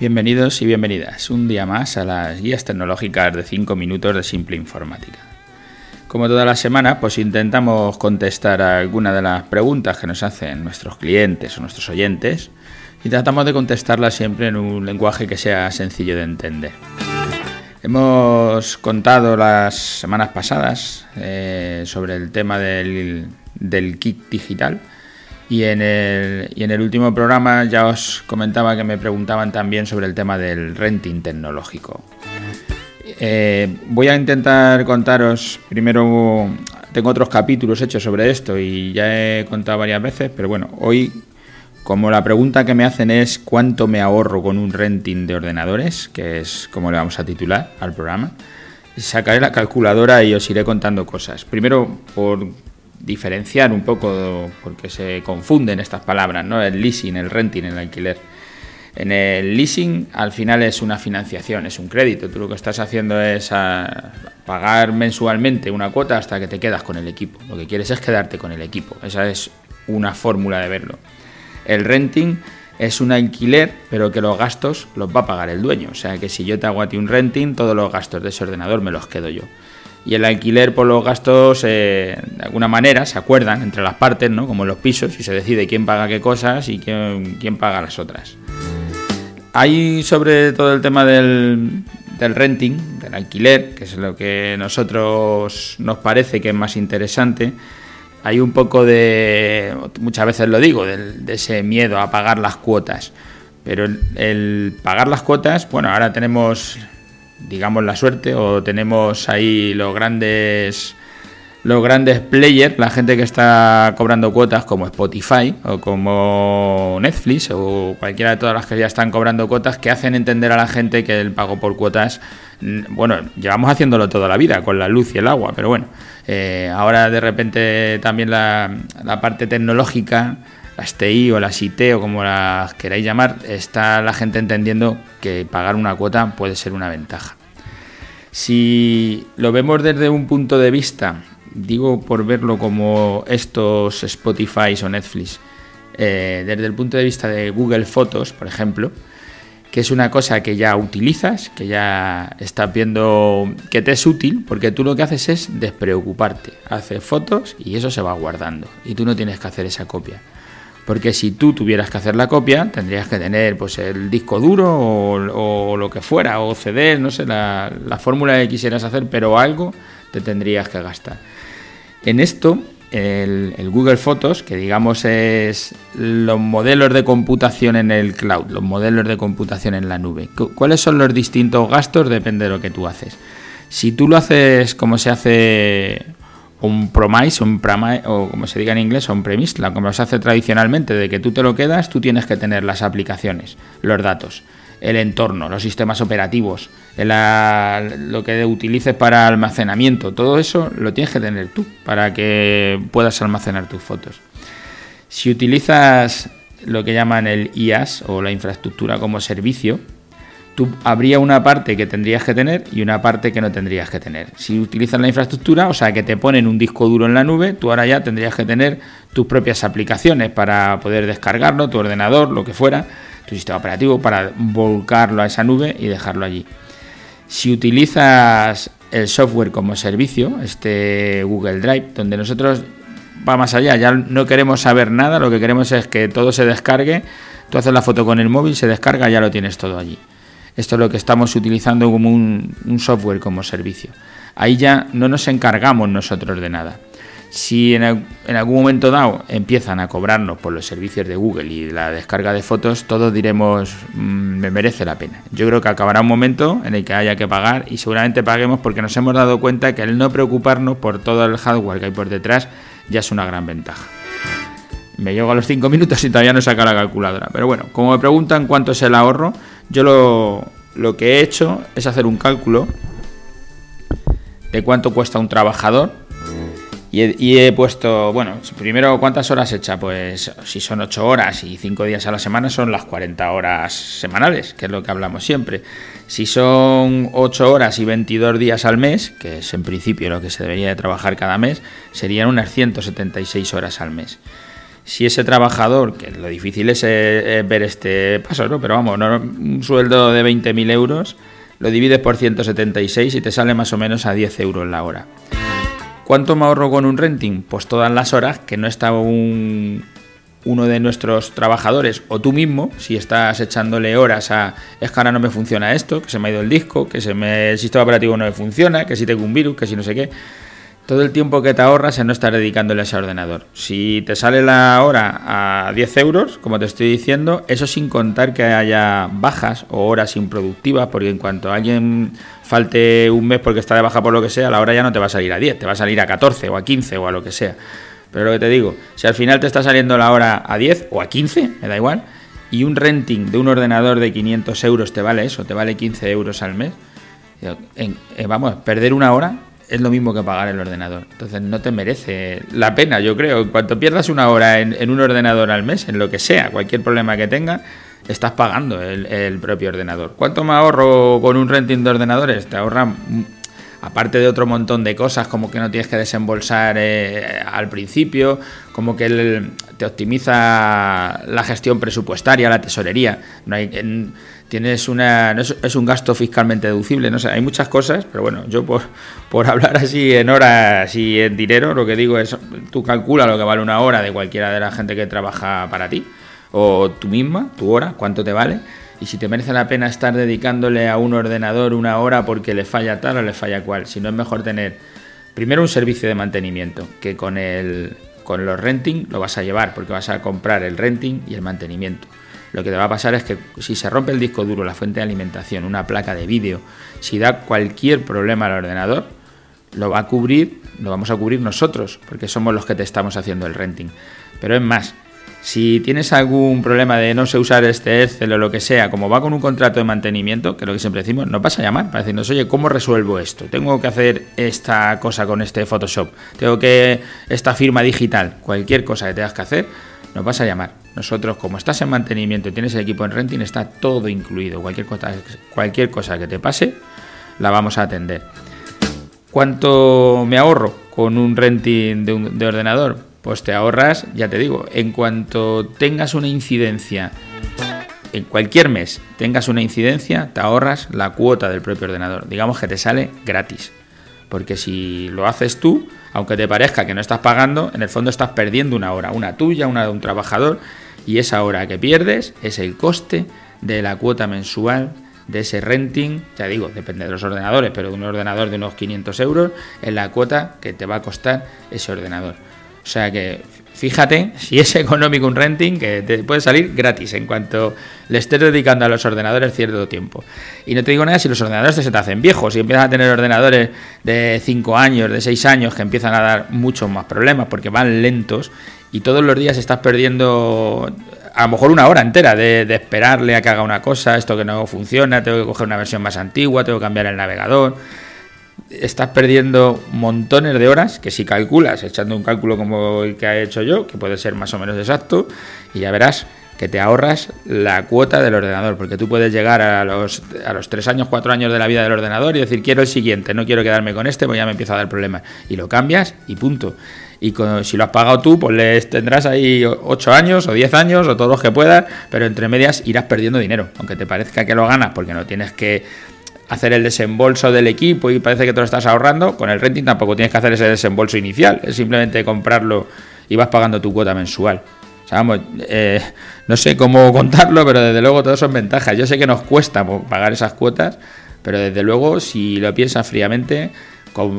Bienvenidos y bienvenidas un día más a las guías tecnológicas de 5 minutos de Simple Informática. Como toda la semana, pues intentamos contestar a algunas de las preguntas que nos hacen nuestros clientes o nuestros oyentes y tratamos de contestarlas siempre en un lenguaje que sea sencillo de entender. Hemos contado las semanas pasadas eh, sobre el tema del kit digital y en, el, último programa ya os comentaba que me preguntaban también sobre el tema del renting tecnológico. Eh, voy a intentar contaros primero, tengo otros capítulos hechos sobre esto y ya he contado varias veces, pero bueno, hoy como la pregunta que me hacen es cuánto me ahorro con un renting de ordenadores, que es como le vamos a titular al programa, sacaré la calculadora y os iré contando cosas. Primero, por diferenciar un poco, porque se confunden estas palabras, ¿no? El leasing, el renting, el alquiler. En el leasing al final es una financiación, es un crédito. Tú lo que estás haciendo es ah, pagar mensualmente una cuota hasta que te quedas con el equipo. Lo que quieres es quedarte con el equipo. Esa es una fórmula de verlo. El renting es un alquiler, pero que los gastos los va a pagar el dueño. O sea que si yo te hago a ti un renting, todos los gastos de ese ordenador me los quedo yo y el alquiler por los gastos eh, de alguna manera se acuerdan entre las partes, ¿no? como en los pisos, y se decide quién paga qué cosas y quién, quién paga las otras. Hay sobre todo el tema del, del, renting, del alquiler, que es lo que a nosotros nos parece que es más interesante. Hay un poco de, muchas veces lo digo, de, de ese miedo a pagar las cuotas. Pero el, el pagar las cuotas, bueno, ahora tenemos digamos la suerte o tenemos ahí los grandes los grandes players, la gente que está cobrando cuotas como Spotify o como Netflix o cualquiera de todas las que ya están cobrando cuotas que hacen entender a la gente que el pago por cuotas, mm, bueno, llevamos haciéndolo toda la vida con la luz y el agua, pero bueno, eh, ahora de repente también la, la parte tecnológica las TI o las IT o como las queráis llamar, está la gente entendiendo que pagar una cuota puede ser una ventaja. Si lo vemos desde un punto de vista, digo por verlo como estos Spotify o Netflix, eh, desde el punto de vista de Google Fotos, por ejemplo, que es una cosa que ya utilizas, que ya estás viendo que te es útil, porque tú lo que haces es despreocuparte. Haces fotos y eso se va guardando. Y tú no tienes que hacer esa copia. Porque si tú tuvieras que hacer la copia, tendrías que tener pues el disco duro o, lo que fuera, o CD, no sé, la, fórmula que quisieras hacer, pero algo te tendrías que gastar. En esto, el, el, Google Fotos, que digamos es los modelos de computación en el cloud, los modelos de computación en la nube. ¿Cuáles son los distintos gastos? Depende de lo que tú haces. Si tú lo haces como se hace un promise, un o como se diga en inglés, un premise, como se hace tradicionalmente, de que tú te lo quedas, tú tienes que tener las aplicaciones, los datos, el entorno, los sistemas operativos, lo que utilices para almacenamiento, todo eso lo tienes que tener tú para que puedas almacenar tus fotos. Si utilizas lo que llaman el IaaS o la infraestructura como servicio, tú habría una parte que tendrías que tener y una parte que no tendrías que tener. Si utilizas la infraestructura, o sea, que te ponen un disco duro en la nube, tú ahora ya tendrías que tener tus propias aplicaciones para poder descargarlo, tu ordenador, lo que fuera, tu sistema operativo, para volcarlo a esa nube y dejarlo allí. Si utilizas el software como servicio, este Google Drive, donde nosotros va más allá, ya no queremos saber nada, lo que queremos es que todo se descargue, tú haces la foto con el móvil, se descarga, ya lo tienes todo allí. Esto es lo que estamos utilizando como un, software como servicio. Ahí ya no nos encargamos nosotros de nada. Si en, algún momento dado empiezan a cobrarnos por los servicios de Google y la descarga de fotos, todos diremos, mm, me merece la pena. Yo creo que acabará un momento en el que haya que pagar y seguramente paguemos porque nos hemos dado cuenta que el no preocuparnos por todo el hardware que hay por detrás ya es una gran ventaja. Me llego a los 5 minutos y todavía no saca la calculadora. Pero bueno, como me preguntan cuánto es el ahorro, yo lo, lo que he hecho es hacer un cálculo de cuánto cuesta un trabajador y he, puesto, bueno, primero cuántas horas echa, pues si son 8 horas y 5 días a la semana son las 40 horas semanales, que es lo que hablamos siempre. Si son 8 horas y 22 días al mes, que es en principio lo que se debería de trabajar cada mes, serían unas 176 horas al mes. Si ese trabajador, que lo difícil es eh, ver este paso, ¿no? Pero vamos, un sueldo de 20.000 euros lo divides por 176 y te sale más o menos a 10 euros la hora. ¿Cuánto me ahorro con un renting? Pues todas las horas que no está un, uno de nuestros trabajadores o tú mismo, si estás echándole horas a es que ahora no me funciona esto, que se me ha ido el disco, que se me, el sistema operativo no me funciona, que si tengo un virus, que si no sé qué, todo el tiempo que te ahorras en no estar dedicándole a ese ordenador. Si te sale la hora a 10 euros, como te estoy diciendo, eso sin contar que haya bajas o horas improductivas, porque en cuanto alguien falte un mes porque está de baja por lo que sea, la hora ya no te va a salir a 10, te va a salir a 14 o a 15 o a lo que sea. Pero lo que te digo, si al final te está saliendo la hora a 10 o a 15, me da igual, y un renting de un ordenador de 500 euros te vale eso, te vale 15 euros al mes, eh, vamos, perder una hora es lo mismo que pagar el ordenador. Entonces no te merece la pena, yo creo. En cuanto pierdas una hora en, un ordenador al mes, en lo que sea, cualquier problema que tenga, estás pagando el, el, propio ordenador. ¿Cuánto me ahorro con un renting de ordenadores? Te ahorran aparte de otro montón de cosas como que no tienes que desembolsar eh, al principio, como que te optimiza la gestión presupuestaria, la tesorería. No hay, tienes una es, un gasto fiscalmente deducible, no sé, hay muchas cosas, pero bueno, yo por, por hablar así en horas y en dinero, lo que digo es, tú calcula lo que vale una hora de cualquiera de la gente que trabaja para ti, o tú misma, tu hora, cuánto te vale y si te merece la pena estar dedicándole a un ordenador una hora porque le falla tal o le falla cual. Si no es mejor tener primero un servicio de mantenimiento que con el con los renting lo vas a llevar porque vas a comprar el renting y el mantenimiento. Lo que te va a pasar es que si se rompe el disco duro, la fuente de alimentación, una placa de vídeo, si da cualquier problema al ordenador, lo va a cubrir, lo vamos a cubrir nosotros, porque somos los que te estamos haciendo el renting. Pero es más, si tienes algún problema de no sé usar este Excel o lo que sea, como va con un contrato de mantenimiento, que es lo que siempre decimos, nos vas a llamar para decirnos, oye, ¿cómo resuelvo esto? Tengo que hacer esta cosa con este Photoshop, tengo que esta firma digital, cualquier cosa que tengas que hacer, nos vas a llamar. Nosotros, como estás en mantenimiento y tienes el equipo en renting, está todo incluido. Cualquier cosa, cualquier cosa que te pase, la vamos a atender. ¿Cuánto me ahorro con un renting de ordenador? Pues te ahorras, ya te digo, en cuanto tengas una incidencia, en cualquier mes tengas una incidencia, te ahorras la cuota del propio ordenador. Digamos que te sale gratis. Porque si lo haces tú, aunque te parezca que no estás pagando, en el fondo estás perdiendo una hora, una tuya, una de un trabajador, y esa hora que pierdes es el coste de la cuota mensual de ese renting, ya digo, depende de los ordenadores, pero de un ordenador de unos 500 euros, es la cuota que te va a costar ese ordenador. O sea que fíjate si es económico un renting que te puede salir gratis en cuanto le estés dedicando a los ordenadores cierto tiempo. Y no te digo nada si los ordenadores se te hacen viejos, y empiezas a tener ordenadores de 5 años, de 6 años que empiezan a dar muchos más problemas porque van lentos y todos los días estás perdiendo a lo mejor una hora entera de, de esperarle a que haga una cosa, esto que no funciona, tengo que coger una versión más antigua, tengo que cambiar el navegador estás perdiendo montones de horas que si calculas, echando un cálculo como el que ha hecho yo, que puede ser más o menos exacto, y ya verás que te ahorras la cuota del ordenador, porque tú puedes llegar a los, a los 3 años, 4 años de la vida del ordenador y decir, quiero el siguiente, no quiero quedarme con este, pues ya me empieza a dar problemas. Y lo cambias y punto. Y si lo has pagado tú, pues les tendrás ahí 8 años o 10 años o todos los que puedas, pero entre medias irás perdiendo dinero, aunque te parezca que lo ganas porque no tienes que hacer el desembolso del equipo y parece que te lo estás ahorrando, con el renting tampoco tienes que hacer ese desembolso inicial, es simplemente comprarlo y vas pagando tu cuota mensual. Eh, no sé cómo contarlo, pero desde luego todo son ventajas. Yo sé que nos cuesta pagar esas cuotas, pero desde luego si lo piensas fríamente,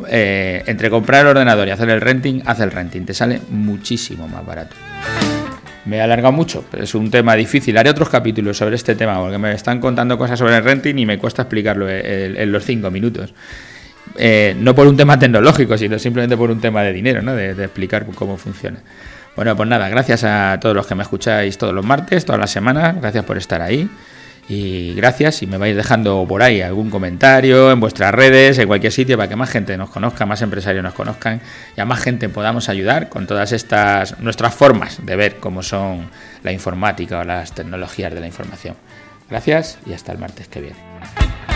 eh, entre comprar el ordenador y hacer el renting, haz el renting, te sale muchísimo más barato. Me he alargado mucho, pero es un tema difícil. Haré otros capítulos sobre este tema porque me están contando cosas sobre el renting y me cuesta explicarlo en, los cinco minutos. Eh, no por un tema tecnológico, sino simplemente por un tema de dinero, ¿no? de, de explicar cómo funciona. Bueno, pues nada, gracias a todos los que me escucháis todos los martes, todas las semanas. Gracias por estar ahí. Y gracias si me vais dejando por ahí algún comentario en vuestras redes, en cualquier sitio, para que más gente nos conozca, más empresarios nos conozcan y a más gente podamos ayudar con todas estas nuestras formas de ver cómo son la informática o las tecnologías de la información. Gracias y hasta el martes que viene.